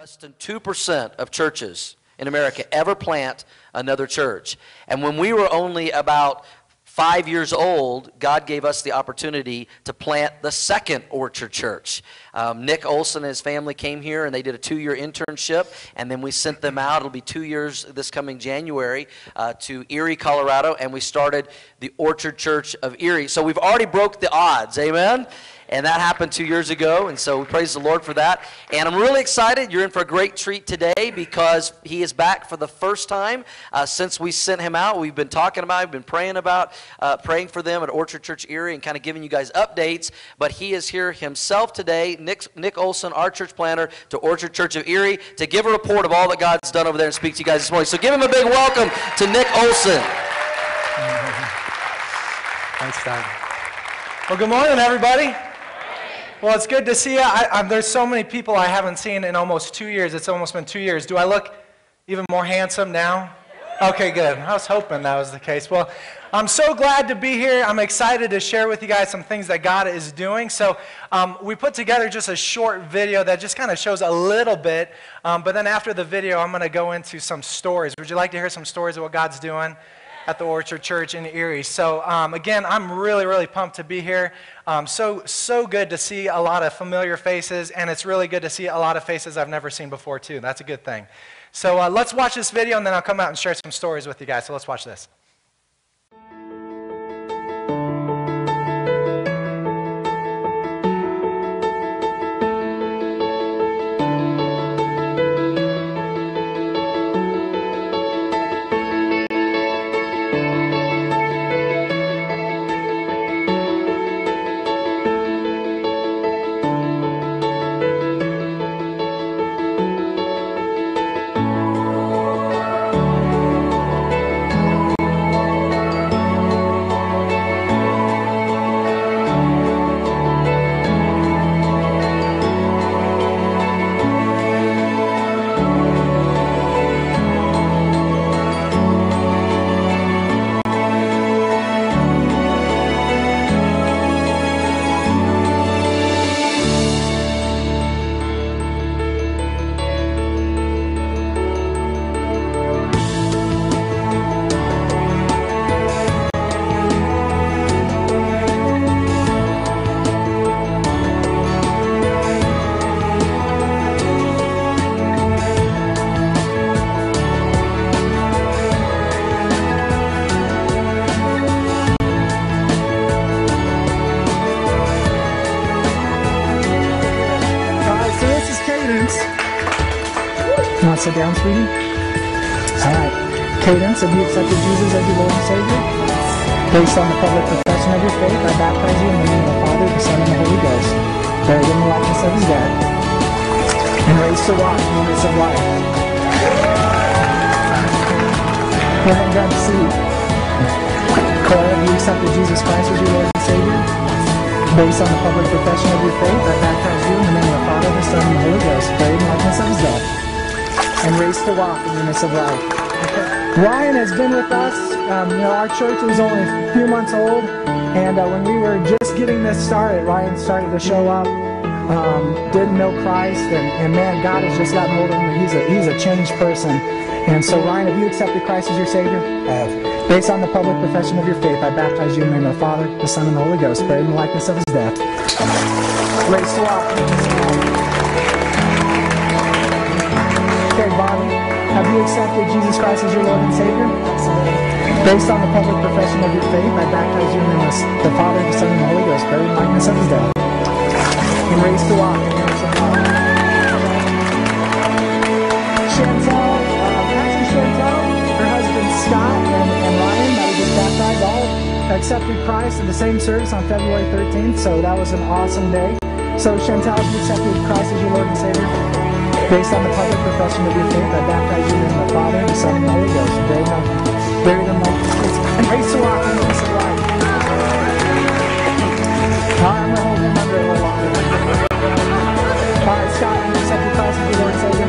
Less than 2% of churches in America ever plant another church. And when we were only about five years old, God gave us the opportunity to plant the second Orchard Church. Um, Nick Olson and his family came here and they did a two year internship, and then we sent them out. It'll be two years this coming January uh, to Erie, Colorado, and we started the Orchard Church of Erie. So we've already broke the odds, amen? And that happened two years ago, and so we praise the Lord for that. And I'm really excited. You're in for a great treat today because he is back for the first time uh, since we sent him out. We've been talking about, we've been praying about, uh, praying for them at Orchard Church Erie and kind of giving you guys updates. But he is here himself today, Nick, Nick Olson, our church planter, to Orchard Church of Erie, to give a report of all that God's done over there and speak to you guys this morning. So give him a big welcome to Nick Olson. Thanks, Doug. Well, good morning, everybody. Well, it's good to see you. I, there's so many people I haven't seen in almost two years. It's almost been two years. Do I look even more handsome now? Okay, good. I was hoping that was the case. Well, I'm so glad to be here. I'm excited to share with you guys some things that God is doing. So, um, we put together just a short video that just kind of shows a little bit. Um, but then after the video, I'm going to go into some stories. Would you like to hear some stories of what God's doing? At the Orchard Church in Erie. So, um, again, I'm really, really pumped to be here. Um, so, so good to see a lot of familiar faces, and it's really good to see a lot of faces I've never seen before, too. That's a good thing. So, uh, let's watch this video, and then I'll come out and share some stories with you guys. So, let's watch this. Down, sweetie? All right. Cadence, have you accepted Jesus as your Lord and Savior? Based on the public profession of your faith, I baptize you in the name of the Father, the Son, and the Holy Ghost, buried in the likeness of his death, and raised to walk in newness of life. Go ahead and grab a seat. Cora, have you accepted Jesus Christ as your Lord and Savior? Based on the public profession of your faith, I baptize you in the name of the Father, the Son, and the Holy Ghost, buried in the likeness of his death and race to walk in newness of life. Ryan has been with us. Um, you know, our church was only a few months old, and uh, when we were just getting this started, Ryan started to show up. Um, didn't know Christ, and, and, man, God has just gotten hold of him. He's a he's a changed person. And so, Ryan, have you accepted Christ as your Savior? I have. Based on the public profession of your faith, I baptize you in the name of the Father, the Son, and the Holy Ghost, buried in the likeness of His death. Race to walk. You accepted Jesus Christ as your Lord and Savior? Based on the public profession of your faith, I baptize you in the name of the Father, the Son, and the Holy Ghost, buried in likeness of his death, and raised to walk in the of God. Chantel, uh, Pastor Chantel, her husband Scott, and, and Ryan, that we just baptized, all accepted Christ in the same service on February 13th, so that was an awesome day. So Chantel, have you accepted Christ as your Lord and Savior? Based on the public profession of your faith, I baptize you in the Father, the Son, and the Holy Ghost. Bury them, bury them like and raise to walk in the midst of life. I'm to hold him under a little longer. All right, Scott, you accept your Christ as your Lord Savior?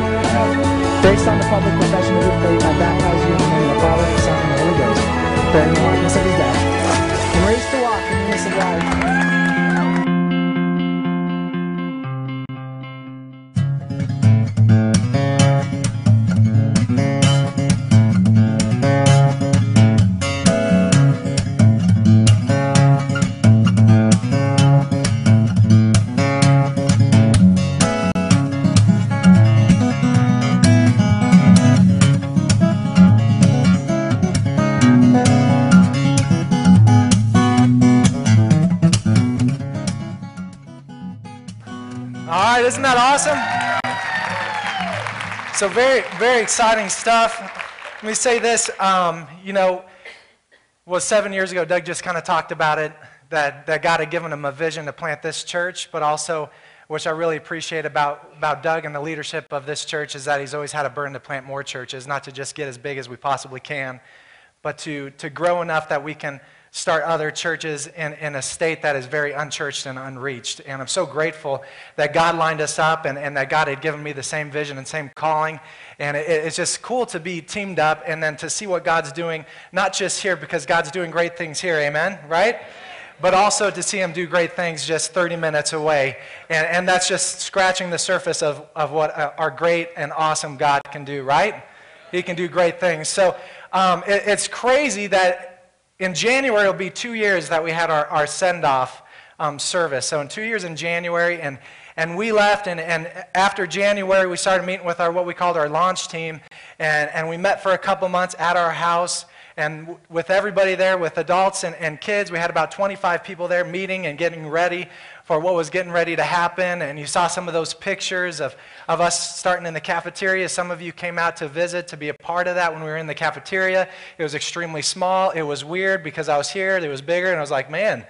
Based on the public profession of your faith, I baptize you in the name of oh, the Father, the Son, and the Holy Ghost. Bury them like his death. And raise to So, very, very exciting stuff. Let me say this. Um, you know, was seven years ago, Doug just kind of talked about it, that, that God had given him a vision to plant this church, but also, which I really appreciate about, about Doug and the leadership of this church, is that he's always had a burden to plant more churches, not to just get as big as we possibly can, but to, to grow enough that we can start other churches in, in a state that is very unchurched and unreached. And I'm so grateful that God lined us up and, and that God had given me the same vision and same calling. And it, it's just cool to be teamed up and then to see what God's doing, not just here because God's doing great things here, amen, right? But also to see him do great things just 30 minutes away. And, and that's just scratching the surface of, of what uh, our great and awesome God can do, right? He can do great things. So um, it, it's crazy that in January, it'll be two years that we had our, our send off um, service. So, in two years in January, and, and we left, and, and after January, we started meeting with our what we called our launch team, and, and we met for a couple months at our house. And with everybody there, with adults and, and kids, we had about 25 people there meeting and getting ready for what was getting ready to happen. And you saw some of those pictures of, of us starting in the cafeteria. Some of you came out to visit to be a part of that when we were in the cafeteria. It was extremely small. It was weird because I was here, it was bigger, and I was like, man,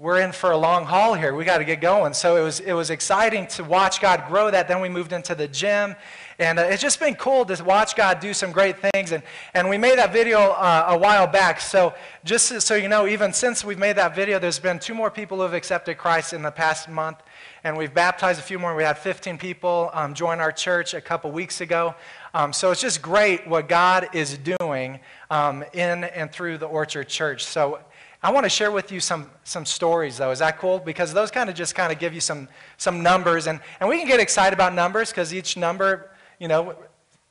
we're in for a long haul here. We got to get going. So it was, it was exciting to watch God grow that. Then we moved into the gym. And uh, it's just been cool to watch God do some great things. And, and we made that video uh, a while back. So just so you know, even since we've made that video, there's been two more people who have accepted Christ in the past month. And we've baptized a few more. We had 15 people um, join our church a couple weeks ago. Um, so it's just great what God is doing um, in and through the Orchard Church. So I want to share with you some, some stories, though. Is that cool? Because those kind of just kind of give you some, some numbers. And, and we can get excited about numbers because each number, you know,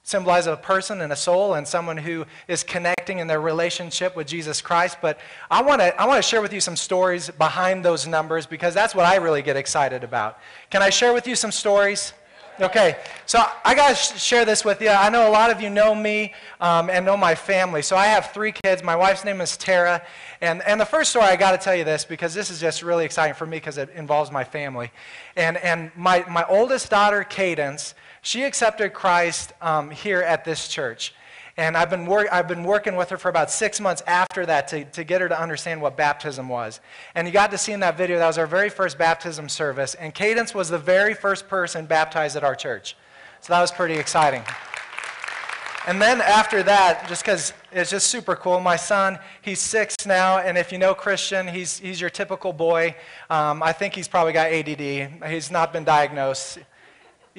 symbolize a person and a soul and someone who is connecting in their relationship with Jesus Christ. But I want to I want to share with you some stories behind those numbers because that's what I really get excited about. Can I share with you some stories? Okay, so I got to sh- share this with you. I know a lot of you know me um, and know my family. So I have three kids. My wife's name is Tara. And, and the first story, I got to tell you this because this is just really exciting for me because it involves my family. And, and my, my oldest daughter, Cadence, she accepted Christ um, here at this church. And I've been, wor- I've been working with her for about six months after that to, to get her to understand what baptism was. And you got to see in that video, that was our very first baptism service. And Cadence was the very first person baptized at our church. So that was pretty exciting. And then after that, just because it's just super cool, my son, he's six now, and if you know Christian, he's, he's your typical boy. Um, I think he's probably got ADD. He's not been diagnosed.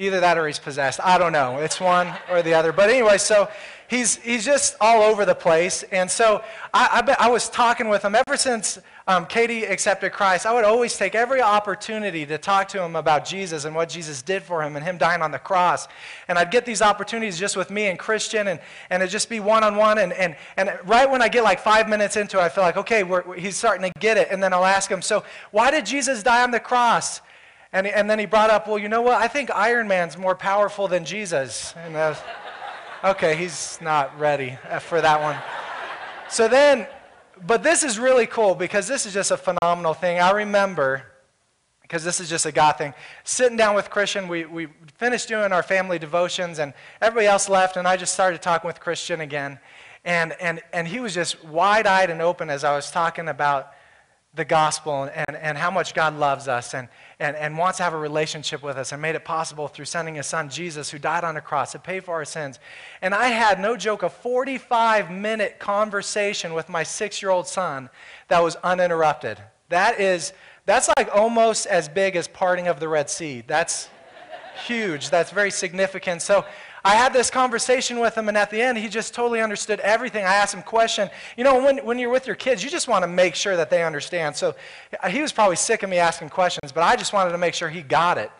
Either that or he's possessed. I don't know. It's one or the other. But anyway, so he's, he's just all over the place. And so I, I, I was talking with him ever since um, Katie accepted Christ. I would always take every opportunity to talk to him about Jesus and what Jesus did for him and him dying on the cross. And I'd get these opportunities just with me and Christian, and, and it'd just be one on one. And, and, and right when I get like five minutes into it, I feel like, okay, he's starting to get it. And then I'll ask him, so why did Jesus die on the cross? And, and then he brought up, well, you know what? I think Iron Man's more powerful than Jesus. And was, okay, he's not ready uh, for that one. So then, but this is really cool because this is just a phenomenal thing. I remember, because this is just a God thing, sitting down with Christian, we, we finished doing our family devotions, and everybody else left, and I just started talking with Christian again. And, and, and he was just wide eyed and open as I was talking about the gospel and, and how much God loves us and, and, and wants to have a relationship with us and made it possible through sending his son Jesus, who died on a cross to pay for our sins. And I had, no joke, a 45 minute conversation with my six year old son that was uninterrupted. That is, that's like almost as big as parting of the Red Sea. That's huge. That's very significant. So I had this conversation with him, and at the end, he just totally understood everything. I asked him question. You know, when, when you're with your kids, you just want to make sure that they understand. So he was probably sick of me asking questions, but I just wanted to make sure he got it.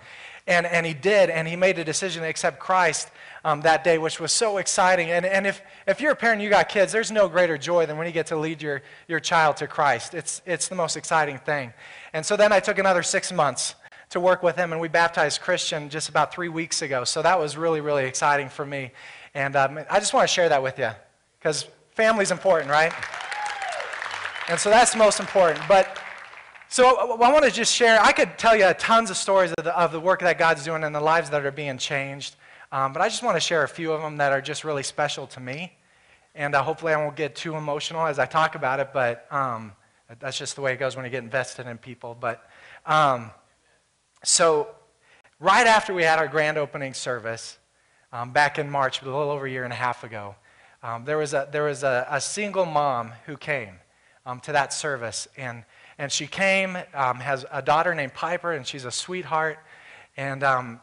And, and he did, and he made a decision to accept Christ um, that day, which was so exciting. And, and if, if you're a parent and you got kids, there's no greater joy than when you get to lead your, your child to Christ. It's, it's the most exciting thing. And so then I took another six months to work with him, and we baptized Christian just about three weeks ago. So that was really, really exciting for me. And um, I just want to share that with you because family's important, right? And so that's the most important. But So uh, I want to just share. I could tell you tons of stories of the, of the work that God's doing and the lives that are being changed, um, but I just want to share a few of them that are just really special to me. And uh, hopefully, I won't get too emotional as I talk about it, but um, that's just the way it goes when you get invested in people. But um, so, right after we had our grand opening service um, back in March, a little over a year and a half ago, um, there was, a, there was a, a single mom who came um, to that service. And, and she came, um, has a daughter named Piper, and she's a sweetheart. And um,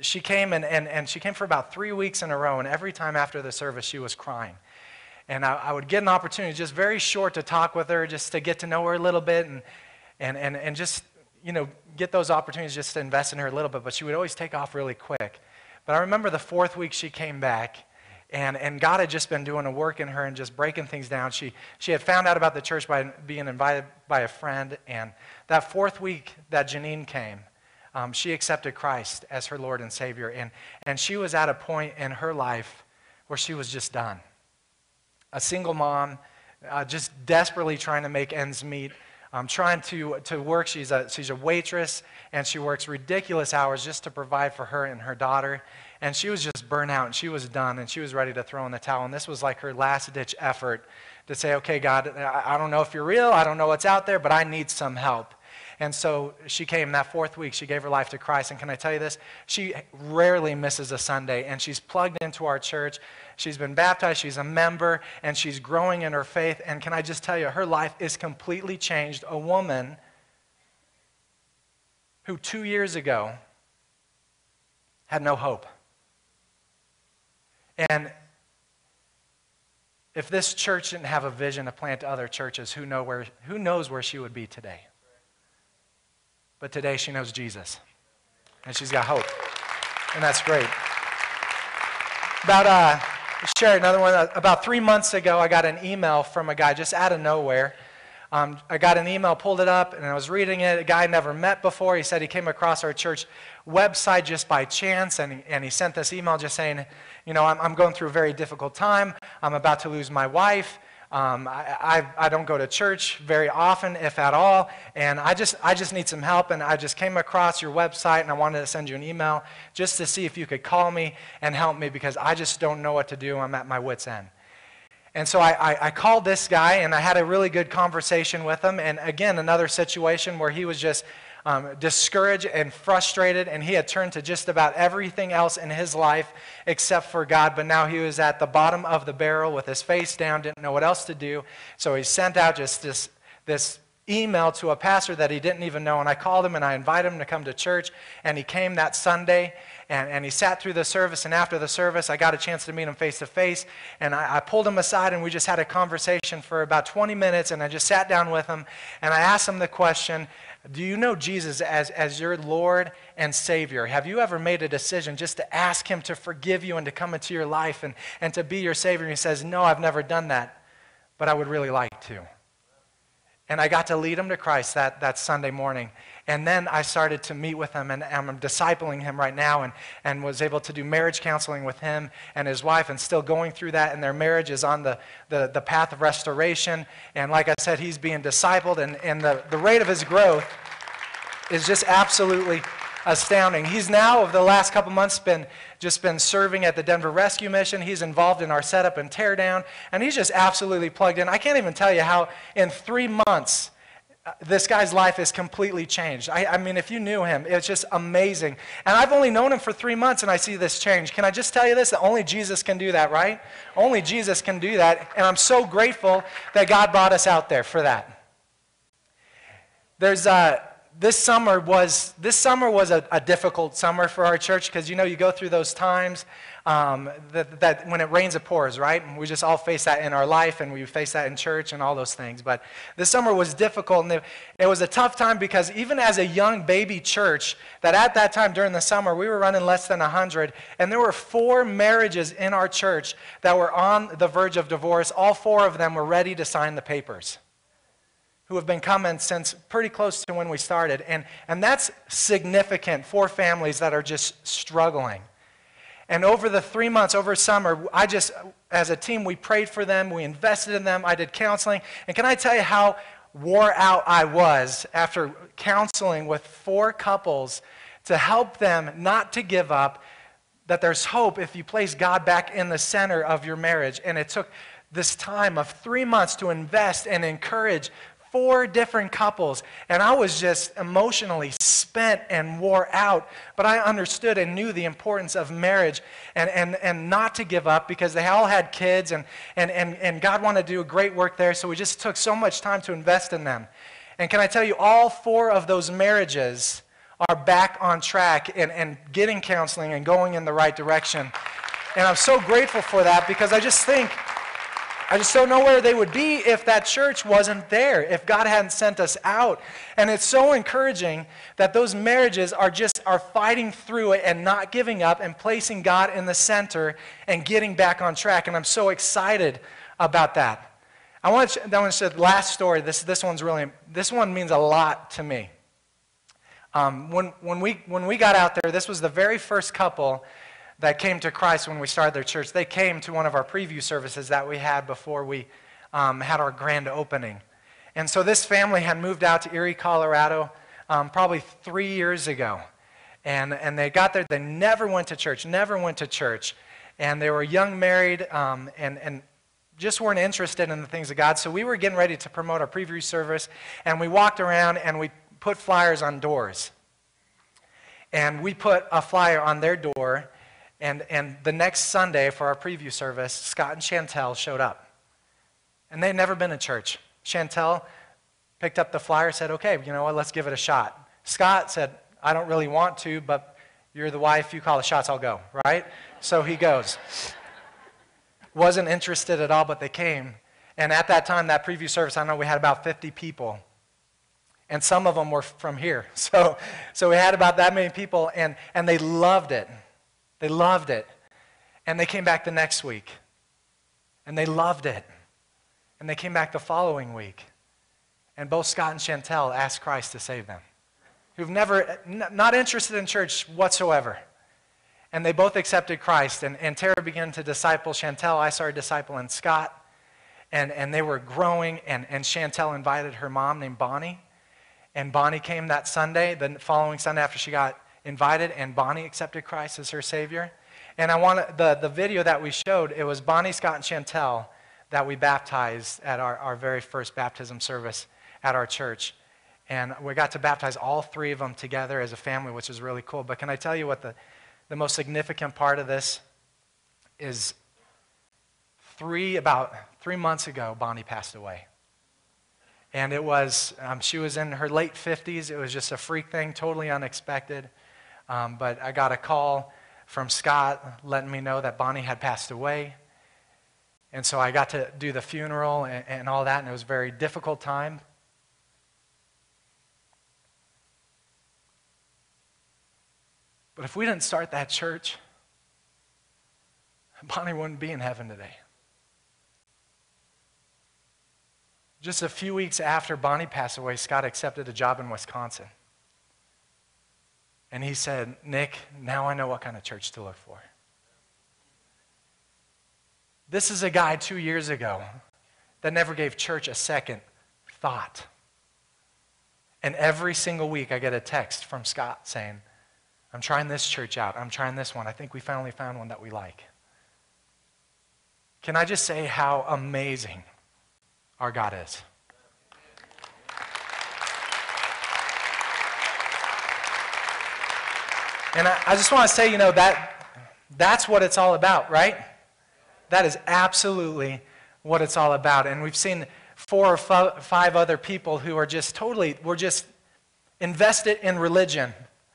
she came, and, and, and she came for about three weeks in a row. And every time after the service, she was crying. And I, I would get an opportunity, just very short, to talk with her, just to get to know her a little bit, and, and, and, and just, you know, get those opportunities just to invest in her a little bit. But she would always take off really quick. But I remember the fourth week she came back, and, and God had just been doing a work in her and just breaking things down. She, she had found out about the church by being invited by a friend. And that fourth week that Janine came, um, she accepted Christ as her Lord and Savior. And, and she was at a point in her life where she was just done. A single mom, uh, just desperately trying to make ends meet. Um, trying to, to work. She's a, she's a waitress, and she works ridiculous hours just to provide for her and her daughter. And she was just burnt out and she was done and she was ready to throw in the towel. And this was like her last ditch effort to say, okay, God, I don't know if you're real. I don't know what's out there, but I need some help. And so she came that fourth week. She gave her life to Christ. And can I tell you this? She rarely misses a Sunday. And she's plugged into our church. She's been baptized. She's a member. And she's growing in her faith. And can I just tell you, her life is completely changed. A woman who two years ago had no hope. And if this church didn't have a vision to plant other churches, who, know where, who knows where she would be today? But today she knows Jesus. And she's got hope. And that's great. About, uh, share another one. About three months ago, I got an email from a guy just out of nowhere. Um, I got an email, pulled it up, and I was reading it. A guy I never met before. He said he came across our church website just by chance, and and he sent this email just saying, you know, I'm, I'm going through a very difficult time. I'm about to lose my wife. Um, I, I, I, don't go to church very often, if at all, and I just, I just need some help. And I just came across your website and I wanted to send you an email just to see if you could call me and help me because I just don't know what to do. I'm at my wits' end. And so I, I, I, called this guy and I had a really good conversation with him. And again, another situation where he was just um, discouraged and frustrated, and he had turned to just about everything else in his life except for God. But now he was at the bottom of the barrel with his face down, didn't know what else to do. So he sent out just this, this email to a pastor that he didn't even know. And I called him and I invited him to come to church. And he came that Sunday and, and he sat through the service. And after the service, I got a chance to meet him face to face. And I, I pulled him aside and we just had a conversation for about 20 minutes. And I just sat down with him and I asked him the question do you know Jesus as, as your Lord and Savior? Have you ever made a decision just to ask Him to forgive you and to come into your life and, and to be your Savior? And he says, No, I've never done that, but I would really like to. And I got to lead him to Christ that, that Sunday morning. And then I started to meet with him, and I'm discipling him right now, and, and was able to do marriage counseling with him and his wife, and still going through that. And their marriage is on the, the, the path of restoration. And like I said, he's being discipled, and, and the, the rate of his growth is just absolutely astounding. He's now, over the last couple months, been just been serving at the Denver Rescue Mission. He's involved in our setup and teardown, and he's just absolutely plugged in. I can't even tell you how in three months this guy's life is completely changed. I, I, mean, if you knew him, it's just amazing. And I've only known him for three months and I see this change. Can I just tell you this? That only Jesus can do that, right? Only Jesus can do that. And I'm so grateful that God brought us out there for that. There's, uh, this summer was, this summer was a, a difficult summer for our church because, you know, you go through those times um, that, that when it rains, it pours, right? We just all face that in our life, and we face that in church and all those things. But this summer was difficult, and it, it was a tough time because even as a young baby church, that at that time during the summer, we were running less than 100, and there were four marriages in our church that were on the verge of divorce. All four of them were ready to sign the papers who have been coming since pretty close to when we started. And, and that's significant for families that are just struggling. And over the three months, over summer, I just, as a team, we prayed for them, we invested in them, I did counseling. And can I tell you how wore out I was after counseling with four couples to help them not to give up, that there's hope if you place God back in the center of your marriage. And it took this time of three months to invest and encourage four different couples. And I was just emotionally spent and wore out. But I understood and knew the importance of marriage and, and, and not to give up because they all had kids and, and, and, and God wanted to do a great work there. So we just took so much time to invest in them. And can I tell you, all four of those marriages are back on track and, and getting counseling and going in the right direction. And I'm so grateful for that because I just think I just don't know where they would be if that church wasn't there, if God hadn't sent us out. And it's so encouraging that those marriages are just are fighting through it and not giving up and placing God in the center and getting back on track. And I'm so excited about that. I want to, I want to last story. This, this one's really, this one means a lot to me. Um, when, when, we, when we got out there, this was the very first couple that came to Christ when we started their church, they came to one of our preview services that we had before we um, had our grand opening. And so this family had moved out to Erie, Colorado, um, probably three years ago. And, and they got there, they never went to church, never went to church. And they were young married um, and, and just weren't interested in the things of God. So we were getting ready to promote our preview service, and we walked around and we put flyers on doors. And we put a flyer on their door and, and the next Sunday for our preview service, Scott and Chantel showed up. And they'd never been in church. Chantel picked up the flyer, said, okay, you know what, let's give it a shot. Scott said, I don't really want to, but you're the wife, you call the shots, I'll go, right? So he goes. Wasn't interested at all, but they came. And at that time, that preview service, I know we had about 50 people. And some of them were from here. So, so we had about that many people, and, and they loved it. They loved it. And they came back the next week. And they loved it. And they came back the following week. And both Scott and Chantel asked Christ to save them, who've never, not interested in church whatsoever. And they both accepted Christ. And, and Tara began to disciple Chantel. I started discipling Scott. And, and they were growing. And, and Chantel invited her mom named Bonnie. And Bonnie came that Sunday, the following Sunday after she got invited, and Bonnie accepted Christ as her Savior. And I want the, the video that we showed, it was Bonnie, Scott, and Chantel that we baptized at our, our very first baptism service at our church. And we got to baptize all three of them together as a family, which is really cool. But can I tell you what the, the most significant part of this is three, about three months ago, Bonnie passed away. And it was, um, she was in her late 50s. It was just a freak thing, totally unexpected. Um, but I got a call from Scott letting me know that Bonnie had passed away. And so I got to do the funeral and, and all that, and it was a very difficult time. But if we didn't start that church, Bonnie wouldn't be in heaven today. Just a few weeks after Bonnie passed away, Scott accepted a job in Wisconsin. And he said, Nick, now I know what kind of church to look for. This is a guy two years ago that never gave church a second thought. And every single week I get a text from Scott saying, I'm trying this church out. I'm trying this one. I think we finally found one that we like. Can I just say how amazing our God is? And I, I just want to say, you know, that that's what it's all about, right? That is absolutely what it's all about. And we've seen four or five other people who are just totally, were just invested in religion,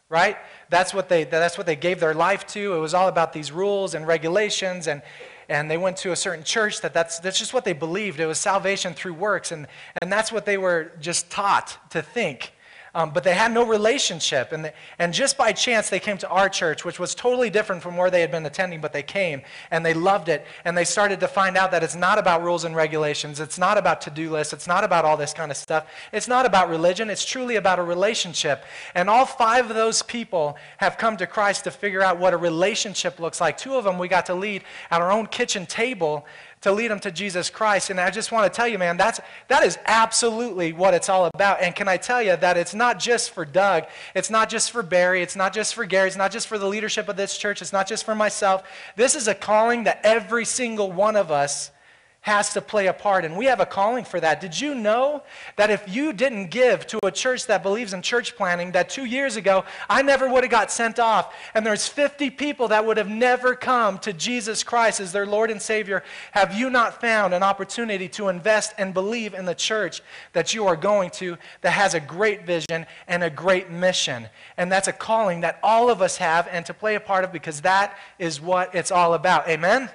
right? That's what they, that's what they gave their life to. It was all about these rules and regulations and, and they went to a certain church that that's, that's just what they believed. It was salvation through works. And, and that's what they were just taught to think um, but they had no relationship. And, and just by chance, they came to our church, which was totally different from where they had been attending, but they came and they loved it. And they started to find out that it's not about rules and regulations. It's not about to do lists. It's not about all this kind of stuff. It's not about religion. It's truly about a relationship. And all five of those people have come to Christ to figure out what a relationship looks like. Two of them we got to lead at our own kitchen table to lead them to Jesus Christ. And I just want to tell you, man, that's, that is absolutely what it's all about. And can I tell you that it's not just for Doug, it's not just for Barry, it's not just for Gary, it's not just for the leadership of this church, it's not just for myself. This is a calling that every single one of us has to play a part, and we have a calling for that. Did you know that if you didn't give to a church that believes in church planting, that two years ago I never would have got sent off, and there's 50 people that would have never come to Jesus Christ as their Lord and Savior? Have you not found an opportunity to invest and believe in the church that you are going to that has a great vision and a great mission? And that's a calling that all of us have and to play a part of because that is what it's all about. Amen?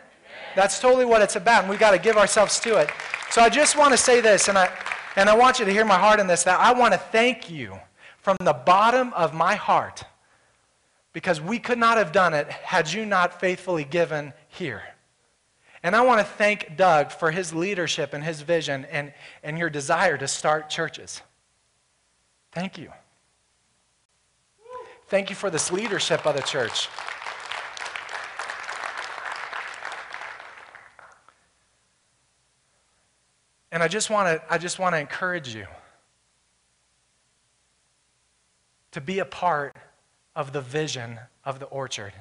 That's totally what it's about, and we've got to give ourselves to it. So I just want to say this, and I, and I want you to hear my heart in this, that I want to thank you from the bottom of my heart because we could not have done it had you not faithfully given here. And I want to thank Doug for his leadership and his vision and, and your desire to start churches. Thank you. Thank you for this leadership of the church. And I just want to I just want to encourage you to be a part of the vision of the orchard.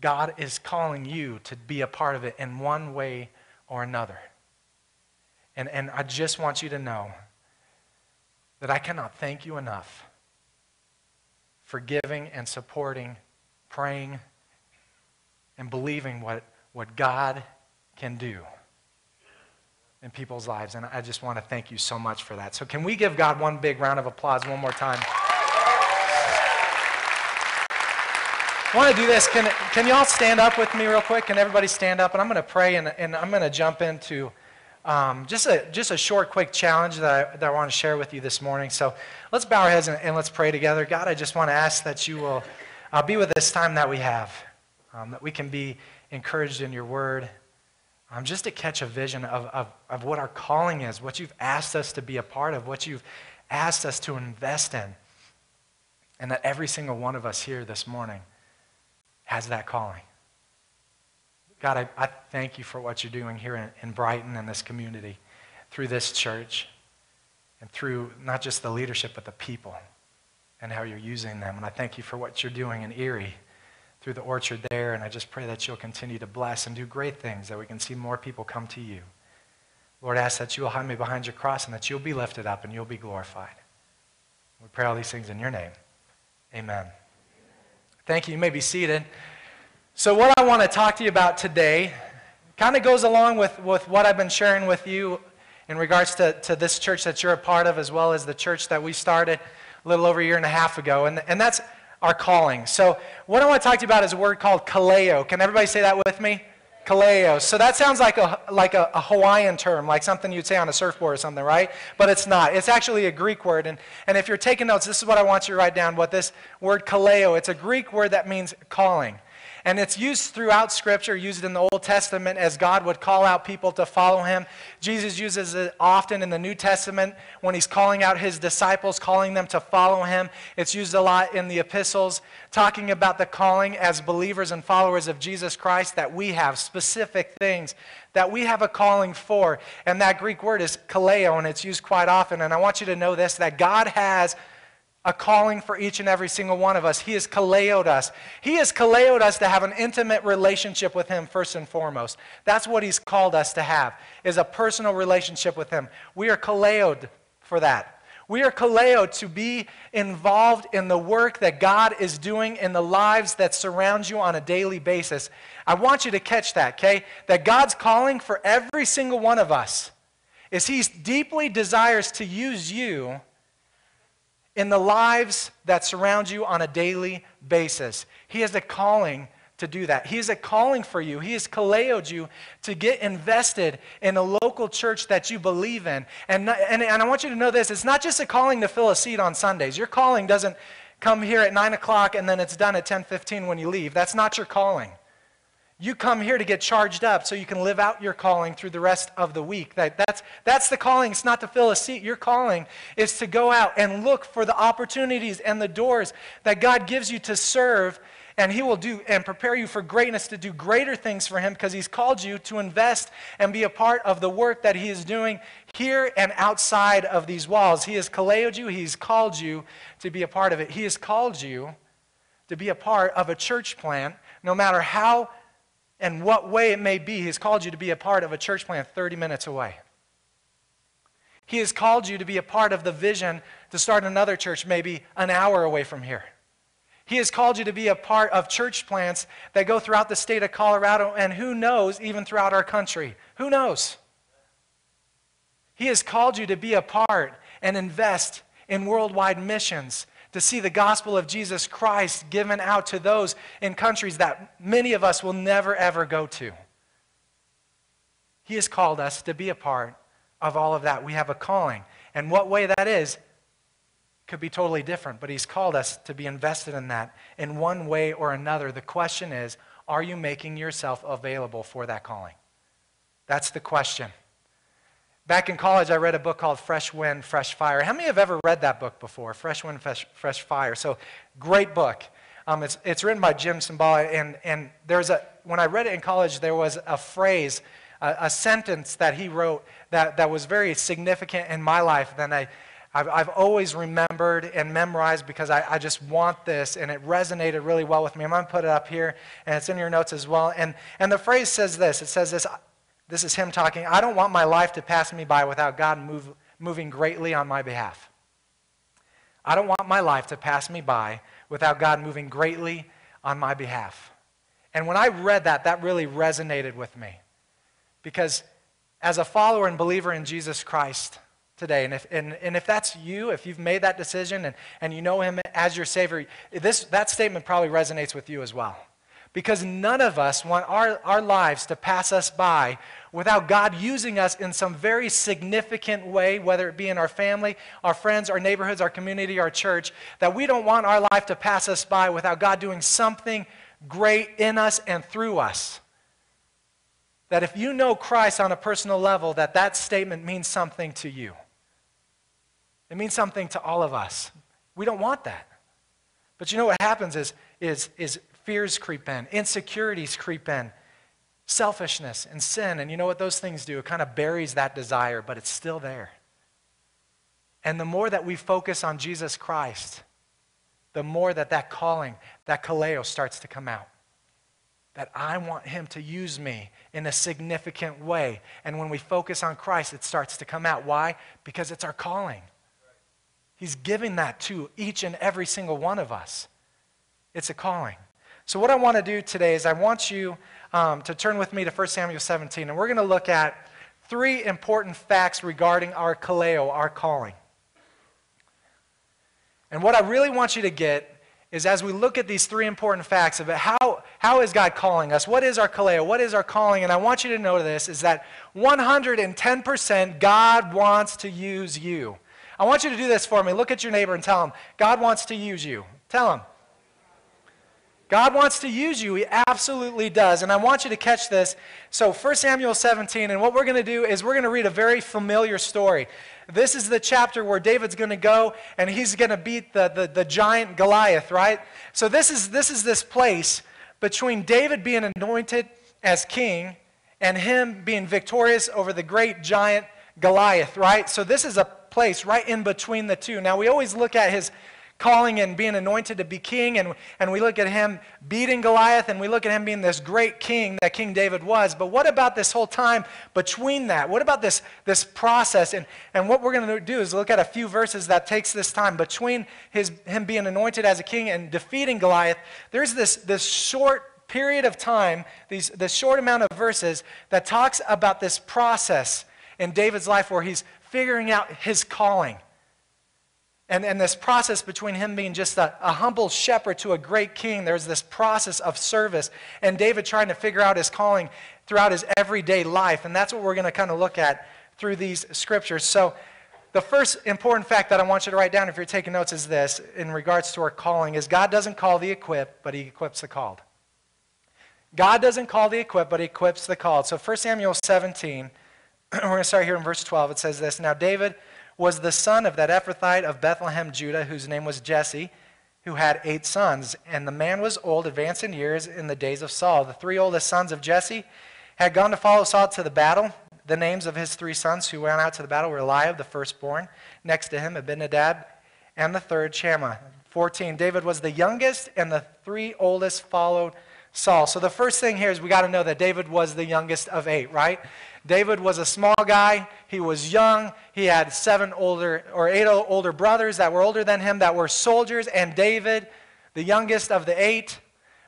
God is calling you to be a part of it in one way or another. And, and I just want you to know that I cannot thank you enough for giving and supporting, praying, and believing what, what God can do in people's lives. And I just want to thank you so much for that. So, can we give God one big round of applause one more time? I want to do this. Can, can you all stand up with me real quick? Can everybody stand up? And I'm going to pray and, and I'm going to jump into um, just, a, just a short, quick challenge that I, that I want to share with you this morning. So let's bow our heads and, and let's pray together. God, I just want to ask that you will uh, be with this time that we have, um, that we can be encouraged in your word, um, just to catch a vision of, of, of what our calling is, what you've asked us to be a part of, what you've asked us to invest in. And that every single one of us here this morning has that calling. God, I, I thank you for what you're doing here in, in Brighton and this community through this church and through not just the leadership, but the people and how you're using them. And I thank you for what you're doing in Erie through the orchard there. And I just pray that you'll continue to bless and do great things, that we can see more people come to you. Lord, ask that you will hide me behind your cross and that you'll be lifted up and you'll be glorified. We pray all these things in your name. Amen. Thank you. You may be seated. So, what I want to talk to you about today kind of goes along with, with what I've been sharing with you in regards to, to this church that you're a part of, as well as the church that we started a little over a year and a half ago. And, and that's our calling. So, what I want to talk to you about is a word called kaleo. Can everybody say that with me? Kaleo. So that sounds like a like a, a, Hawaiian term, like something you'd say on a surfboard or something, right? But it's not. It's actually a Greek word. And, and if you're taking notes, this is what I want you to write down. What this word kaleo, it's a Greek word that means calling. And it's used throughout Scripture, used in the Old Testament as God would call out people to follow him. Jesus uses it often in the New Testament when he's calling out his disciples, calling them to follow him. It's used a lot in the epistles, talking about the calling as believers and followers of Jesus Christ that we have specific things that we have a calling for. And that Greek word is kaleo, and it's used quite often. And I want you to know this that God has a calling for each and every single one of us. He has kaleoed us. He has kaleoed us to have an intimate relationship with Him first and foremost. That's what He's called us to have, is a personal relationship with Him. We are kaleoed for that. We are kaleoed to be involved in the work that God is doing in the lives that surround you on a daily basis. I want you to catch that, okay? That God's calling for every single one of us is He deeply desires to use you in the lives that surround you on a daily basis. He has a calling to do that. He has a calling for you. He has kaleoed you to get invested in a local church that you believe in. And, and, and I want you to know this it's not just a calling to fill a seat on Sundays. Your calling doesn't come here at 9 o'clock and then it's done at 10.15 when you leave. That's not your calling. You come here to get charged up so you can live out your calling through the rest of the week. That, that's, that's the calling. It's not to fill a seat. Your calling is to go out and look for the opportunities and the doors that God gives you to serve and he will do and prepare you for greatness to do greater things for him because he's called you to invest and be a part of the work that he is doing here and outside of these walls. He has kaleoed you, he's called you to be a part of it. He has called you to be a part of a church plant, no matter how and what way it may be. He's called you to be a part of a church plant 30 minutes away. He has called you to be a part of the vision to start another church maybe an hour away from here. He has called you to be a part of church plants that go throughout the state of Colorado and who knows, even throughout our country. Who knows? He has called you to be a part and invest in worldwide missions to see the gospel of Jesus Christ given out to those in countries that many of us will never ever go to. He has called us to be a part of all of that. We have a calling. And what way that is could be totally different, but He's called us to be invested in that in one way or another. The question is are you making yourself available for that calling? That's the question. Back in college, I read a book called Fresh Wind, Fresh Fire. How many have ever read that book before? Fresh Wind, Fresh, Fresh Fire. So, great book. Um, it's, it's written by Jim Cymbala, and, and there's a, when I read it in college, there was a phrase, a, a sentence that he wrote that, that was very significant in my life. Then I, I've, I've always remembered and memorized because I, I just want this, and it resonated really well with me. I'm going to put it up here, and it's in your notes as well. And, and the phrase says this it says this this is him talking. I don't want my life to pass me by without God move, moving greatly on my behalf. I don't want my life to pass me by without God moving greatly on my behalf. And when I read that, that really resonated with me. Because as a follower and believer in Jesus Christ today, and if, and, and if that's you, if you've made that decision and, and you know him as your Savior, this, that statement probably resonates with you as well. Because none of us want our, our lives to pass us by without God using us in some very significant way, whether it be in our family, our friends, our neighborhoods, our community, our church, that we don't want our life to pass us by without God doing something great in us and through us. That if you know Christ on a personal level, that that statement means something to you. It means something to all of us. We don't want that. But you know what happens is, is, is fears creep in, insecurities creep in, selfishness and sin. And you know what those things do? It kind of buries that desire, but it's still there. And the more that we focus on Jesus Christ, the more that that calling, that kaleo starts to come out. That I want him to use me in a significant way. And when we focus on Christ, it starts to come out. Why? Because it's our calling. He's giving that to each and every single one of us. It's a calling. So, what I want to do today is I want you um, to turn with me to 1 Samuel 17, and we're going to look at three important facts regarding our kaleo, our calling. And what I really want you to get is as we look at these three important facts it, how, how is God calling us? What is our kaleo? What is our calling? And I want you to know this is that 110% God wants to use you. I want you to do this for me. Look at your neighbor and tell him, God wants to use you. Tell him. God wants to use you. He absolutely does. And I want you to catch this. So, 1 Samuel 17, and what we're going to do is we're going to read a very familiar story. This is the chapter where David's going to go and he's going to beat the, the, the giant Goliath, right? So, this is, this is this place between David being anointed as king and him being victorious over the great giant Goliath, right? So, this is a place right in between the two. Now, we always look at his calling and being anointed to be king, and, and we look at him beating Goliath, and we look at him being this great king that King David was. But what about this whole time between that? What about this, this process? And, and what we're going to do is look at a few verses that takes this time between his, him being anointed as a king and defeating Goliath. There's this, this short period of time, these, this short amount of verses that talks about this process in David's life where he's figuring out his calling. And, and this process between him being just a, a humble shepherd to a great king, there's this process of service. And David trying to figure out his calling throughout his everyday life. And that's what we're going to kind of look at through these scriptures. So, the first important fact that I want you to write down if you're taking notes is this in regards to our calling is God doesn't call the equipped, but he equips the called. God doesn't call the equipped, but he equips the called. So 1 Samuel 17, we're going to start here in verse 12. It says this Now David was the son of that Ephrathite of Bethlehem, Judah, whose name was Jesse. who had eight sons. And the man was old, advanced in years in the days of Saul. The three oldest sons of Jesse had gone to follow Saul to the battle. The names of his three sons who went out to the battle were Eliab, the firstborn, next to him Abinadab, and the third Shammah. 14. David was the youngest, and the three oldest followed Saul. So the first thing here is we got to know that David was the youngest of eight, right? David was a small guy. He was young. He had seven older or eight older brothers that were older than him that were soldiers. And David, the youngest of the eight,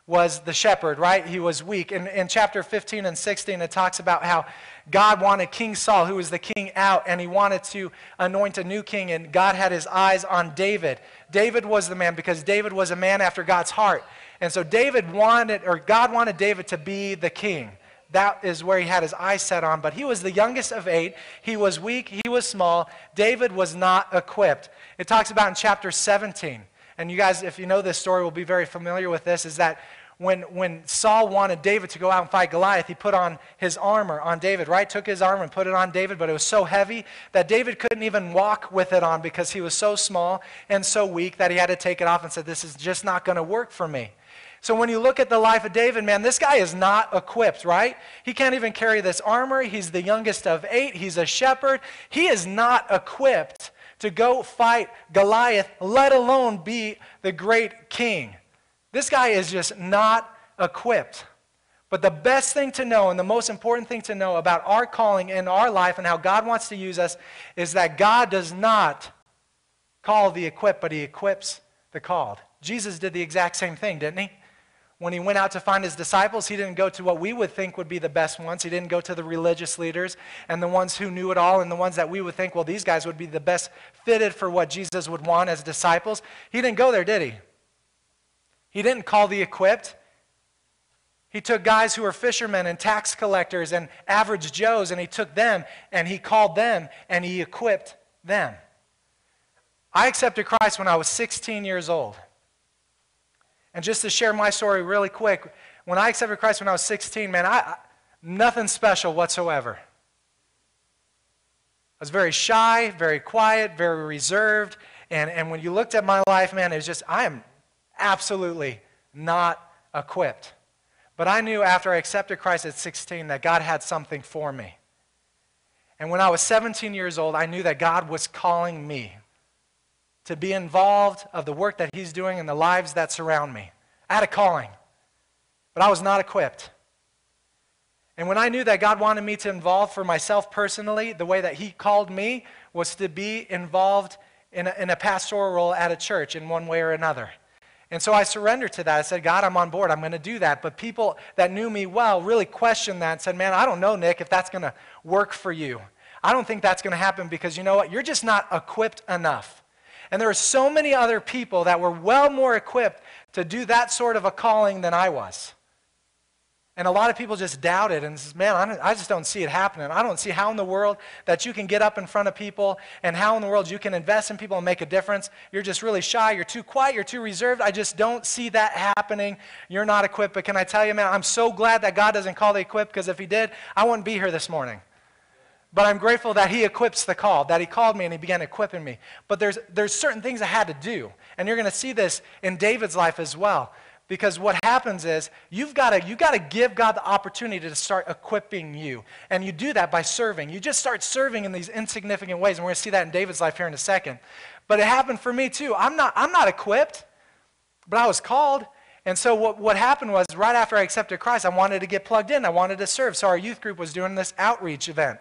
was the shepherd, right? He was weak. In, in chapter 15 and 16, it talks about how God wanted King Saul, who was the king, out, and he wanted to anoint a new king, and God had his eyes on David. David was the man because David was a man after God's heart. And so David wanted, or God wanted David to be the king. That is where he had his eyes set on. But he was the youngest of eight. He was weak. He was small. David was not equipped. It talks about in chapter 17. And you guys, if you know this story, will be very familiar with this, is that when, when Saul wanted David to go out and fight Goliath, he put on his armor on David, right? Took his armor and put it on David, but it was so heavy that David couldn't even walk with it on because he was so small and so weak that he had to take it off and said, This is just not going to work for me. So when you look at the life of David, man, this guy is not equipped, right? He can't even carry this armor. He's the youngest of eight. He's a shepherd. He is not equipped to go fight Goliath, let alone be the great king. This guy is just not equipped. But the best thing to know and the most important thing to know about our calling in our life and how God wants to use us is that God does not call the equipped, but he equips the called. Jesus did the exact same thing, didn't he? When he went out to find his disciples, he didn't go to what we would think would be the best ones. He didn't go to the religious leaders and the ones who knew it all and the ones that we would think, well, these guys would be the best fitted for what Jesus would want as disciples. He didn't go there, did he? He didn't call the equipped. He took guys who were fishermen and tax collectors and average Joes, and he took them and he called them and he equipped them. I accepted Christ when I was 16 years old. And just to share my story really quick, when I accepted Christ when I was 16, man, I, I nothing special whatsoever. I was very shy, very quiet, very reserved. And, and when you looked at my life, man, it was just, I am absolutely not equipped. But I knew after I accepted Christ at 16 that God had something for me. And when I was 17 years old, I knew that God was calling me to be involved of the work that he's doing in the lives that surround me. I had a calling, but I was not equipped. And when I knew that God wanted me to involve for myself personally, the way that he called me was to be involved in a, in a pastoral role at a church in one way or another. And so I surrendered to that. I said, God, I'm on board. I'm going to do that. But people that knew me well really questioned that and said, Man, I don't know, Nick, if that's going to work for you. I don't think that's going to happen because you know what? You're just not equipped enough. And there are so many other people that were well more equipped to do that sort of a calling than I was. And a lot of people just doubted and says, man, I, I just don't see it happening. I don't see how in the world that you can get up in front of people and how in the world you can invest in people and make a difference. You're just really shy. You're too quiet. You're too reserved. I just don't see that happening. You're not equipped. But can I tell you, man, I'm so glad that God doesn't call the equipped because if he did, I wouldn't be here this morning. But I'm grateful that he equips the call, that he called me and he began equipping me. But there's, there's certain things I had to do. And you're going to see this in David's life as well. Because what happens is you've got to you got to give God the opportunity to start equipping you. And you do that by serving. You just start serving in these insignificant ways. And we're going to see that in David's life here in a second. But it happened for me too. I'm not, I'm not equipped, but I was called. And so what, what happened was right after I accepted Christ, I wanted to get plugged in. I wanted to serve. So our youth group was doing this outreach event.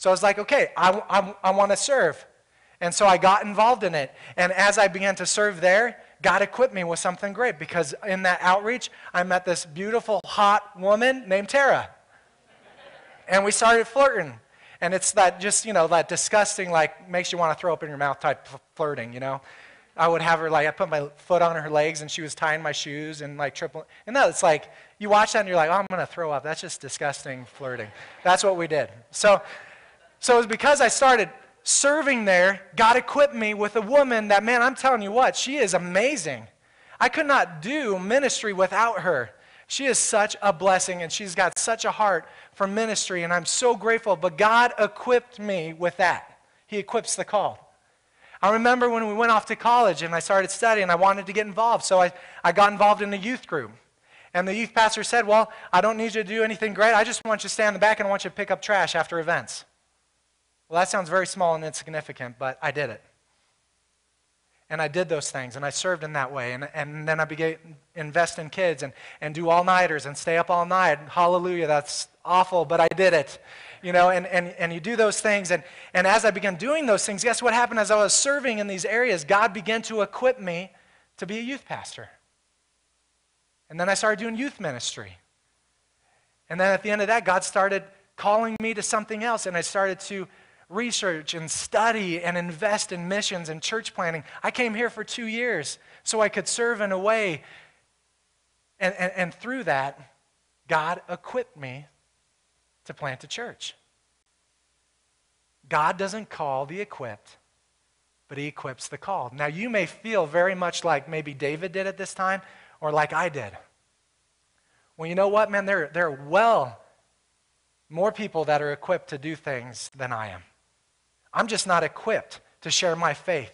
So I was like, okay, I, I, I want to serve. And so I got involved in it. And as I began to serve there, God equipped me with something great because in that outreach, I met this beautiful, hot woman named Tara. And we started flirting. And it's that just, you know, that disgusting, like, makes you want to throw up in your mouth type flirting, you know? I would have her, like, I put my foot on her legs and she was tying my shoes and, like, triple. And that, it's like, you watch that and you're like, oh, I'm going to throw up. That's just disgusting flirting. That's what we did. So, so it was because I started serving there, God equipped me with a woman that, man, I'm telling you what, she is amazing. I could not do ministry without her. She is such a blessing and she's got such a heart for ministry, and I'm so grateful. But God equipped me with that. He equips the called. I remember when we went off to college and I started studying, I wanted to get involved. So I, I got involved in the youth group. And the youth pastor said, Well, I don't need you to do anything great. I just want you to stay in the back and I want you to pick up trash after events. Well, that sounds very small and insignificant, but I did it. And I did those things and I served in that way. And, and then I began invest in kids and, and do all nighters and stay up all night. Hallelujah, that's awful, but I did it. You know, and, and, and you do those things. And, and as I began doing those things, guess what happened as I was serving in these areas? God began to equip me to be a youth pastor. And then I started doing youth ministry. And then at the end of that, God started calling me to something else, and I started to research and study and invest in missions and church planting. I came here for two years so I could serve in a way. And, and, and through that, God equipped me to plant a church. God doesn't call the equipped, but He equips the called. Now, you may feel very much like maybe David did at this time or like I did. Well, you know what, man? There, there are well more people that are equipped to do things than I am. I'm just not equipped to share my faith.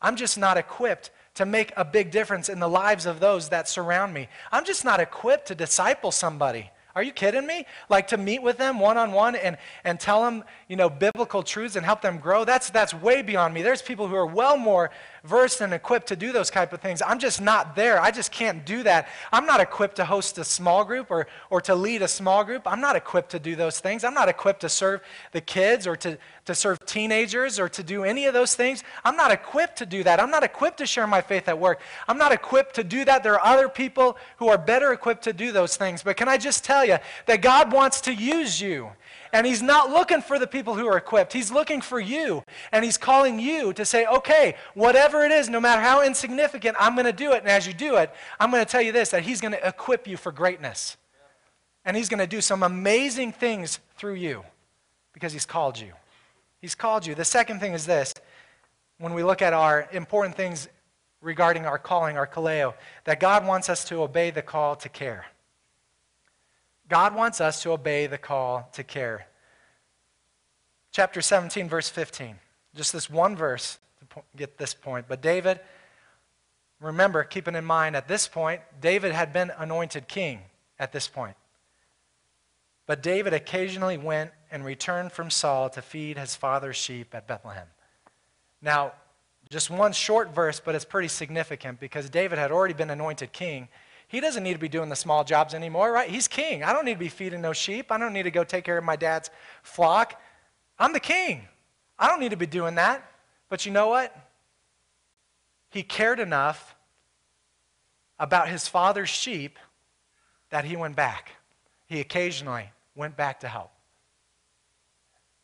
I'm just not equipped to make a big difference in the lives of those that surround me. I'm just not equipped to disciple somebody. Are you kidding me? Like to meet with them one on one and, and tell them, you know, biblical truths and help them grow? That's, that's way beyond me. There's people who are well more versed and equipped to do those type of things. I'm just not there. I just can't do that. I'm not equipped to host a small group or, or to lead a small group. I'm not equipped to do those things. I'm not equipped to serve the kids or to, to serve teenagers or to do any of those things. I'm not equipped to do that. I'm not equipped to share my faith at work. I'm not equipped to do that. There are other people who are better equipped to do those things. But can I just tell you that God wants to use you? And he's not looking for the people who are equipped. He's looking for you. And he's calling you to say, okay, whatever it is, no matter how insignificant, I'm going to do it. And as you do it, I'm going to tell you this that he's going to equip you for greatness. And he's going to do some amazing things through you because he's called you. He's called you. The second thing is this when we look at our important things regarding our calling, our kaleo, that God wants us to obey the call to care. God wants us to obey the call to care. Chapter 17, verse 15. Just this one verse to get this point. But David, remember, keeping in mind at this point, David had been anointed king at this point. But David occasionally went and returned from Saul to feed his father's sheep at Bethlehem. Now, just one short verse, but it's pretty significant because David had already been anointed king he doesn't need to be doing the small jobs anymore, right? He's king. I don't need to be feeding those sheep. I don't need to go take care of my dad's flock. I'm the king. I don't need to be doing that. But you know what? He cared enough about his father's sheep that he went back. He occasionally went back to help.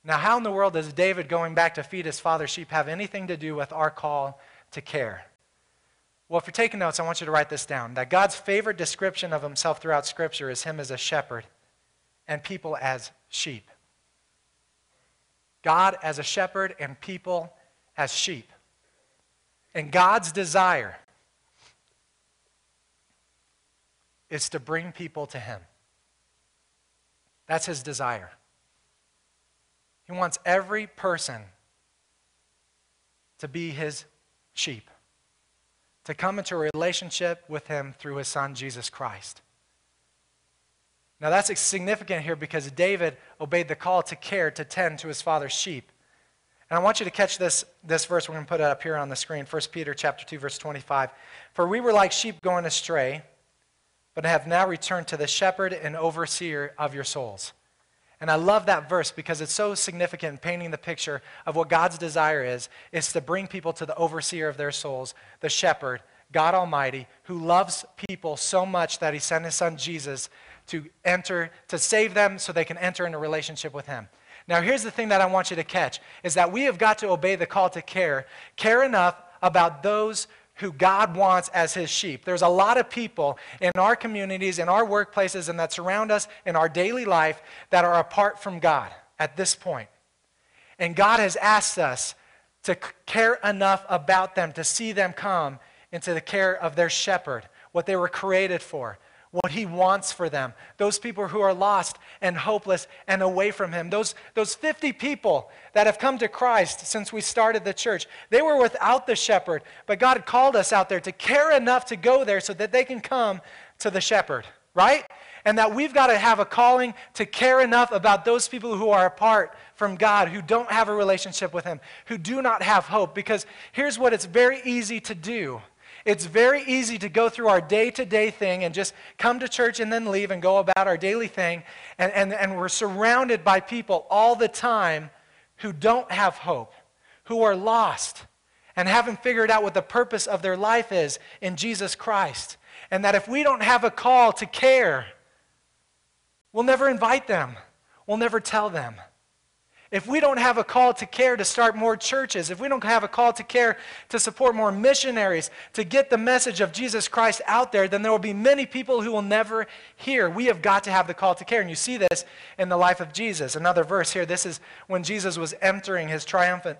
Now, how in the world does David going back to feed his father's sheep have anything to do with our call to care? Well, if you're taking notes, I want you to write this down that God's favorite description of himself throughout Scripture is him as a shepherd and people as sheep. God as a shepherd and people as sheep. And God's desire is to bring people to him. That's his desire. He wants every person to be his sheep to come into a relationship with Him through His Son, Jesus Christ. Now, that's significant here because David obeyed the call to care, to tend to his father's sheep. And I want you to catch this, this verse. We're going to put it up here on the screen 1 Peter chapter 2, verse 25. For we were like sheep going astray, but have now returned to the shepherd and overseer of your souls. And I love that verse because it's so significant in painting the picture of what God's desire is, is to bring people to the overseer of their souls, the shepherd, God Almighty, who loves people so much that he sent his son Jesus to enter, to save them so they can enter into relationship with him. Now, here's the thing that I want you to catch is that we have got to obey the call to care, care enough about those who God wants as his sheep. There's a lot of people in our communities, in our workplaces, and that surround us in our daily life that are apart from God at this point. And God has asked us to care enough about them to see them come into the care of their shepherd, what they were created for, what he wants for them. Those people who are lost and hopeless and away from him. Those, those 50 people that have come to Christ since we started the church, they were without the shepherd, but God called us out there to care enough to go there so that they can come to the shepherd, right? And that we've got to have a calling to care enough about those people who are apart from God, who don't have a relationship with Him, who do not have hope. Because here's what it's very easy to do it's very easy to go through our day to day thing and just come to church and then leave and go about our daily thing. And, and, and we're surrounded by people all the time who don't have hope, who are lost, and haven't figured out what the purpose of their life is in Jesus Christ. And that if we don't have a call to care, we'll never invite them, we'll never tell them. If we don't have a call to care to start more churches, if we don't have a call to care to support more missionaries, to get the message of Jesus Christ out there, then there will be many people who will never hear. We have got to have the call to care. And you see this in the life of Jesus. Another verse here. This is when Jesus was entering his triumphant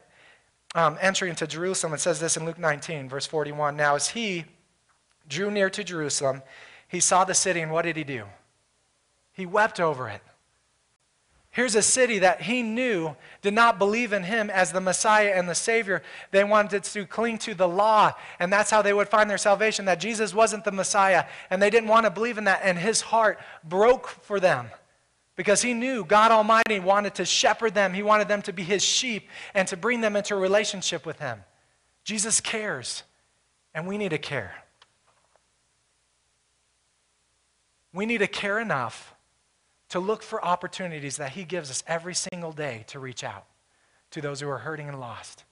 um, entry into Jerusalem. It says this in Luke 19, verse 41. Now, as he drew near to Jerusalem, he saw the city, and what did he do? He wept over it. Here's a city that he knew did not believe in him as the Messiah and the Savior. They wanted to cling to the law, and that's how they would find their salvation, that Jesus wasn't the Messiah, and they didn't want to believe in that, and his heart broke for them because he knew God Almighty wanted to shepherd them. He wanted them to be his sheep and to bring them into a relationship with him. Jesus cares, and we need to care. We need to care enough to look for opportunities that He gives us every single day to reach out to those who are hurting and lost.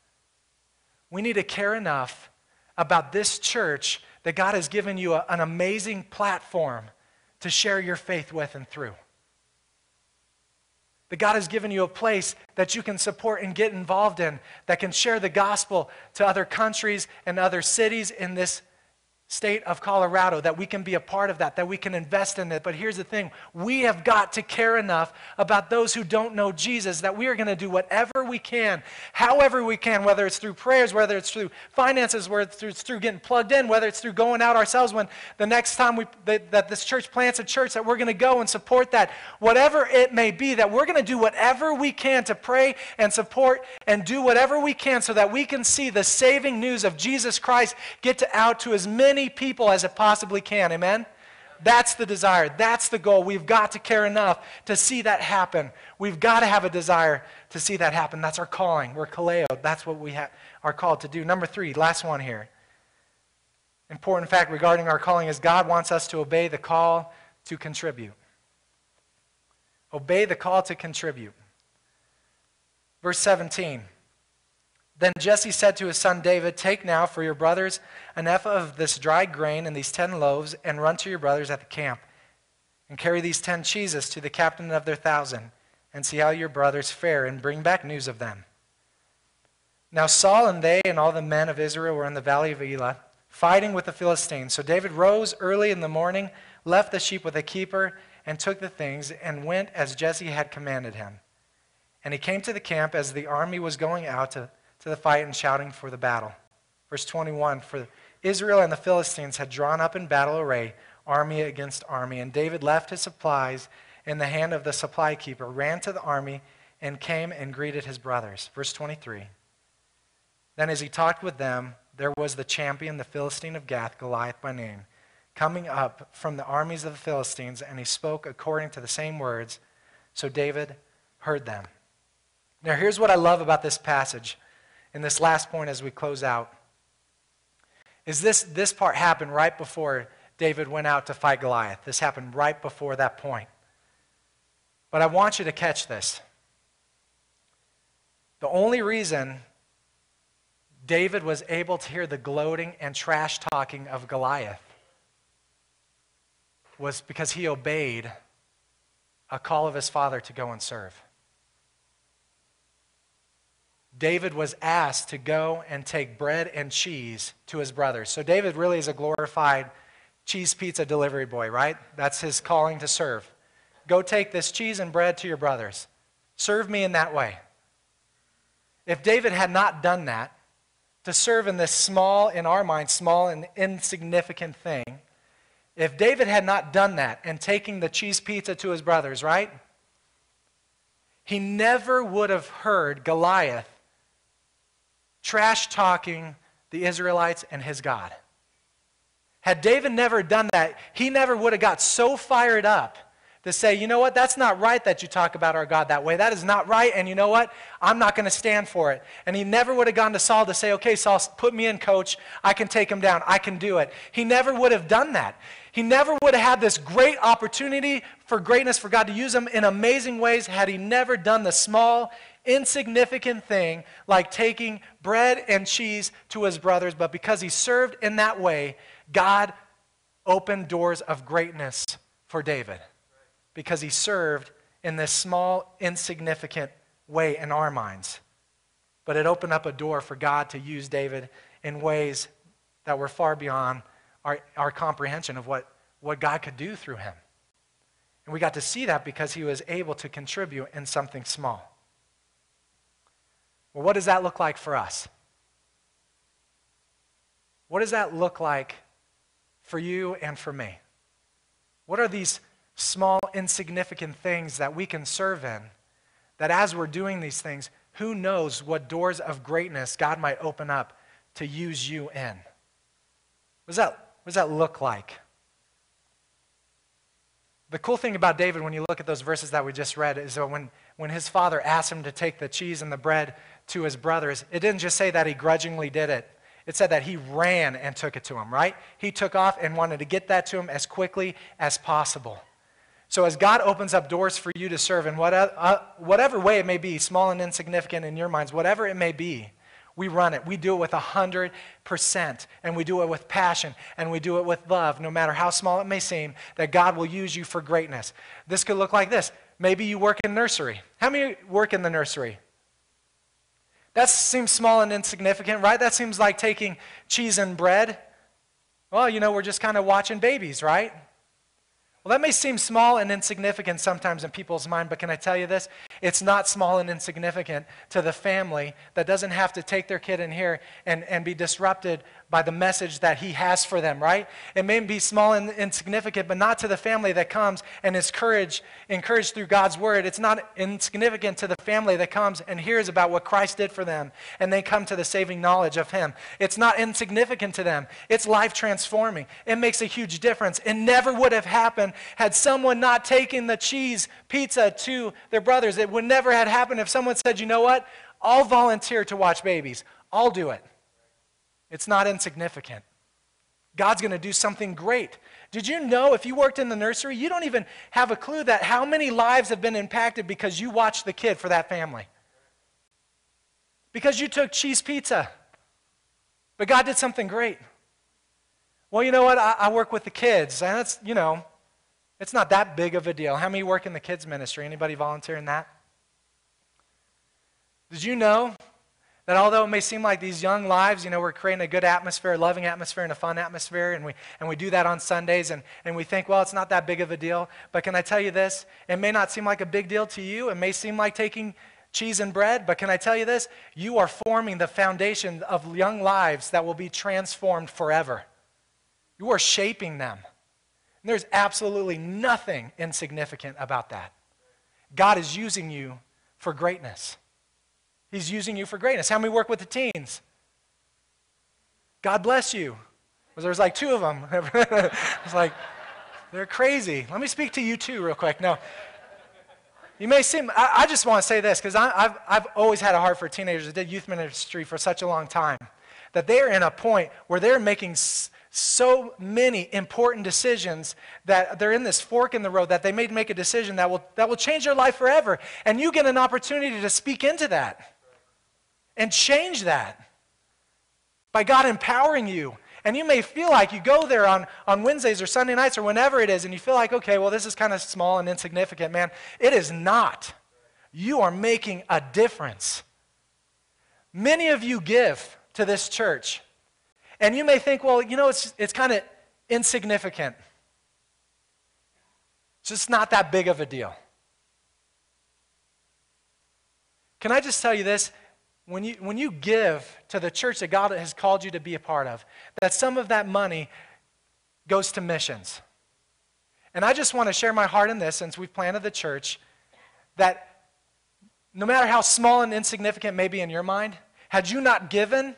We need to care enough about this church that God has given you a, an amazing platform to share your faith with and through. That God has given you a place that you can support and get involved in, that can share the gospel to other countries and other cities in this state of Colorado, that we can be a part of that, that we can invest in it. But here's the thing we have got to care enough about those who don't know Jesus that we are going to do whatever we can, however we can, whether it's through prayers, whether it's through finances, whether it's through getting plugged in, whether it's through going out ourselves when the next time we, that, that this church plants a church, that we're going to go and support that. Whatever it may be, that we're going to do whatever we can to pray and support and do whatever we can so that we can see the saving news of Jesus Christ get to out to as many many people as it possibly can. Amen? That's the desire. That's the goal. We've got to care enough to see that happen. We've got to have a desire to see that happen. That's our calling. We're kaleo. That's what we ha- are called to do. Number three, last one here. Important fact regarding our calling is God wants us to obey the call to contribute. Obey the call to contribute. Verse 17. Then Jesse said to his son David, Take now for your brothers an ephah of this dried grain and these ten loaves, and run to your brothers at the camp. And carry these ten cheeses to the captain of their thousand, and see how your brothers fare, and bring back news of them. Now Saul and they and all the men of Israel were in the valley of Elah, fighting with the Philistines. So David rose early in the morning, left the sheep with a keeper, and took the things, and went as Jesse had commanded him. And he came to the camp as the army was going out to the fight and shouting for the battle. Verse 21 For Israel and the Philistines had drawn up in battle array, army against army, and David left his supplies in the hand of the supply keeper, ran to the army, and came and greeted his brothers. Verse 23 Then as he talked with them, there was the champion, the Philistine of Gath, Goliath by name, coming up from the armies of the Philistines, and he spoke according to the same words. So David heard them. Now, here's what I love about this passage in this last point as we close out is this, this part happened right before David went out to fight Goliath. This happened right before that point. But I want you to catch this. The only reason David was able to hear the gloating and trash talking of Goliath was because he obeyed a call of his father to go and serve. David was asked to go and take bread and cheese to his brothers. So David really is a glorified cheese pizza delivery boy, right? That's his calling to serve. Go take this cheese and bread to your brothers. Serve me in that way. If David had not done that, to serve in this small, in our minds, small and insignificant thing, If David had not done that and taking the cheese pizza to his brothers, right? He never would have heard Goliath trash talking the Israelites and his God. Had David never done that, he never would have got so fired up to say, you know what, that's not right that you talk about our God that way. That is not right, and you know what? I'm not going to stand for it. And he never would have gone to Saul to say, okay, Saul, put me in, coach. I can take him down. I can do it. He never would have done that. He never would have had this great opportunity for greatness, for God to use him in amazing ways, had he never done the small, insignificant thing like taking bread and cheese to his brothers. But because he served in that way, God opened doors of greatness for David because he served in this small, insignificant way in our minds. But it opened up a door for God to use David in ways that were far beyond our, our comprehension of what, what God could do through him. And we got to see that because he was able to contribute in something small. Well, what does that look like for us? What does that look like for you and for me? What are these small, insignificant things that we can serve in, that as we're doing these things, who knows what doors of greatness God might open up to use you in? What does that, what does that look like? The cool thing about David, when you look at those verses that we just read, is that when, when his father asked him to take the cheese and the bread to his brothers, it didn't just say that he grudgingly did it. It said that he ran and took it to him, right? He took off and wanted to get that to him as quickly as possible. So, as God opens up doors for you to serve in whatever, uh, whatever way it may be, small and insignificant in your minds, whatever it may be, we run it. We do it with 100%, and we do it with passion, and we do it with love, no matter how small it may seem, that God will use you for greatness. This could look like this. Maybe you work in nursery. How many work in the nursery? That seems small and insignificant, right? That seems like taking cheese and bread. Well, you know, we're just kind of watching babies, right? Well, that may seem small and insignificant sometimes in people's mind, but can I tell you this? It's not small and insignificant to the family that doesn't have to take their kid in here and, and be disrupted by the message that he has for them, right? It may be small and insignificant, but not to the family that comes and is courage, encouraged through God's word. It's not insignificant to the family that comes and hears about what Christ did for them and they come to the saving knowledge of him. It's not insignificant to them. It's life transforming. It makes a huge difference. It never would have happened had someone not taken the cheese pizza to their brothers. It would never have happened if someone said, you know what? I'll volunteer to watch babies. I'll do it. It's not insignificant. God's going to do something great. Did you know if you worked in the nursery, you don't even have a clue that how many lives have been impacted because you watched the kid for that family? Because you took cheese pizza. But God did something great. Well, you know what? I, I work with the kids, and that's, you know, it's not that big of a deal. How many work in the kids ministry? Anybody volunteer in that? Did you know that although it may seem like these young lives, you know, we're creating a good atmosphere, a loving atmosphere, and a fun atmosphere, and we, and we do that on Sundays, and, and we think, well, it's not that big of a deal. But can I tell you this? It may not seem like a big deal to you. It may seem like taking cheese and bread, but can I tell you this? You are forming the foundation of young lives that will be transformed forever. You are shaping them. And there's absolutely nothing insignificant about that. God is using you for greatness. He's using you for greatness. How many work with the teens? God bless you. There's like two of them. it's like, they're crazy. Let me speak to you too, real quick. No. You may seem, I, I just want to say this because I've, I've always had a heart for teenagers. I did youth ministry for such a long time that they're in a point where they're making so many important decisions that they're in this fork in the road that they may make a decision that will, that will change their life forever. And you get an opportunity to speak into that and change that by God empowering you. And you may feel like you go there on, on Wednesdays or Sunday nights or whenever it is, and you feel like, okay, well, this is kind of small and insignificant, man. It is not. You are making a difference. Many of you give to this church. And you may think, well, you know, it's, it's kind of insignificant. It's just not that big of a deal. Can I just tell you this? When you, when you give to the church that God has called you to be a part of, that some of that money goes to missions. And I just want to share my heart in this since we've planted the church that no matter how small and insignificant may be in your mind, had you not given,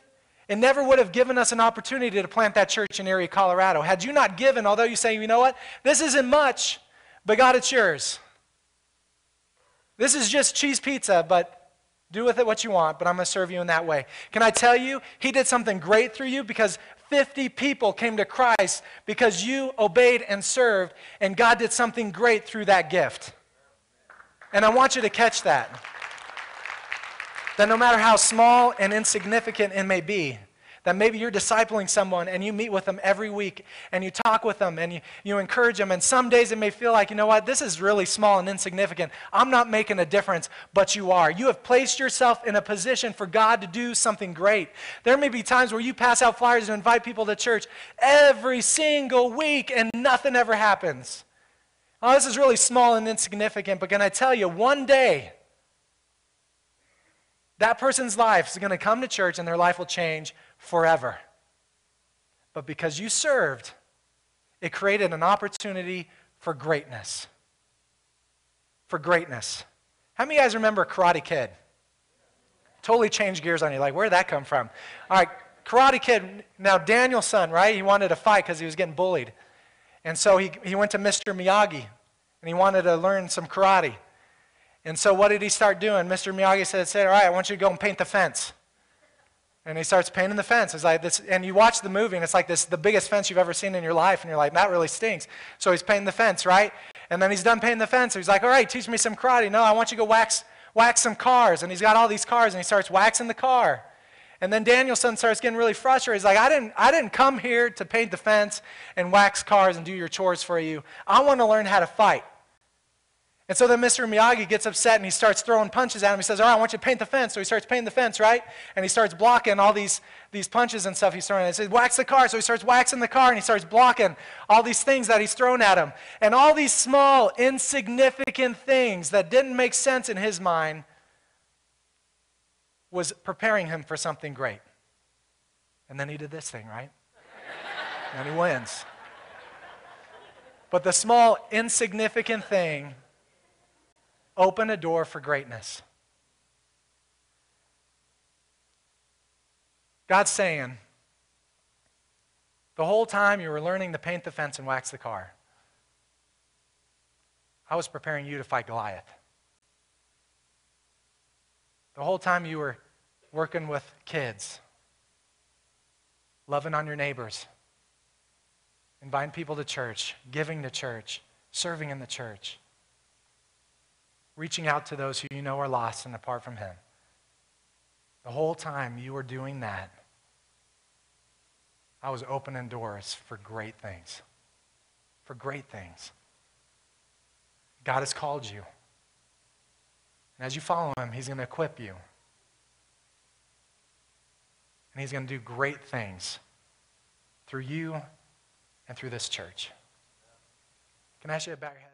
it never would have given us an opportunity to plant that church in Erie, Colorado. Had you not given, although you say, you know what, this isn't much, but God, it's yours. This is just cheese pizza, but do with it what you want, but I'm going to serve you in that way. Can I tell you, He did something great through you because 50 people came to Christ because you obeyed and served, and God did something great through that gift. And I want you to catch that. That no matter how small and insignificant it may be, that maybe you're discipling someone and you meet with them every week and you talk with them and you, you encourage them. And some days it may feel like, you know what, this is really small and insignificant. I'm not making a difference, but you are. You have placed yourself in a position for God to do something great. There may be times where you pass out flyers and invite people to church every single week and nothing ever happens. Oh, this is really small and insignificant, but can I tell you, one day, that person's life is going to come to church and their life will change forever. But because you served, it created an opportunity for greatness. For greatness. How many of you guys remember Karate Kid? Totally changed gears on you. Like, where did that come from? All right, Karate Kid. Now, Daniel-san, right? He wanted to fight because he was getting bullied. And so he, he went to Mr. Miyagi and he wanted to learn some karate. And so what did he start doing? Mr. Miyagi said, said, All right, I want you to go and paint the fence. And he starts painting the fence. It's like this, and you watch the movie, and it's like this the biggest fence you've ever seen in your life, and you're like, that really stinks. So he's painting the fence, right? And then he's done painting the fence. So he's like, all right, teach me some karate. No, I want you to go wax, wax some cars. And he's got all these cars, and he starts waxing the car. And then Daniel-san starts getting really frustrated. He's like, I didn't, I didn't come here to paint the fence and wax cars and do your chores for you. I want to learn how to fight. And so then Mr. Miyagi gets upset and he starts throwing punches at him. He says, All right, I want you to paint the fence. So he starts painting the fence, right? And he starts blocking all these, these punches and stuff he's throwing. He says, Wax the car. So he starts waxing the car and he starts blocking all these things that he's thrown at him. And all these small, insignificant things that didn't make sense in his mind was preparing him for something great. And then he did this thing, right? and he wins. But the small, insignificant thing opened a door for greatness. God's saying, the whole time you were learning to paint the fence and wax the car, I was preparing you to fight Goliath. The whole time you were working with kids, loving on your neighbors, inviting people to church, giving to church, serving in the church reaching out to those who you know are lost and apart from Him. The whole time you were doing that, I was opening doors for great things. For great things. God has called you. And as you follow Him, He's going to equip you. And He's going to do great things through you and through this church. Can I ask you to back?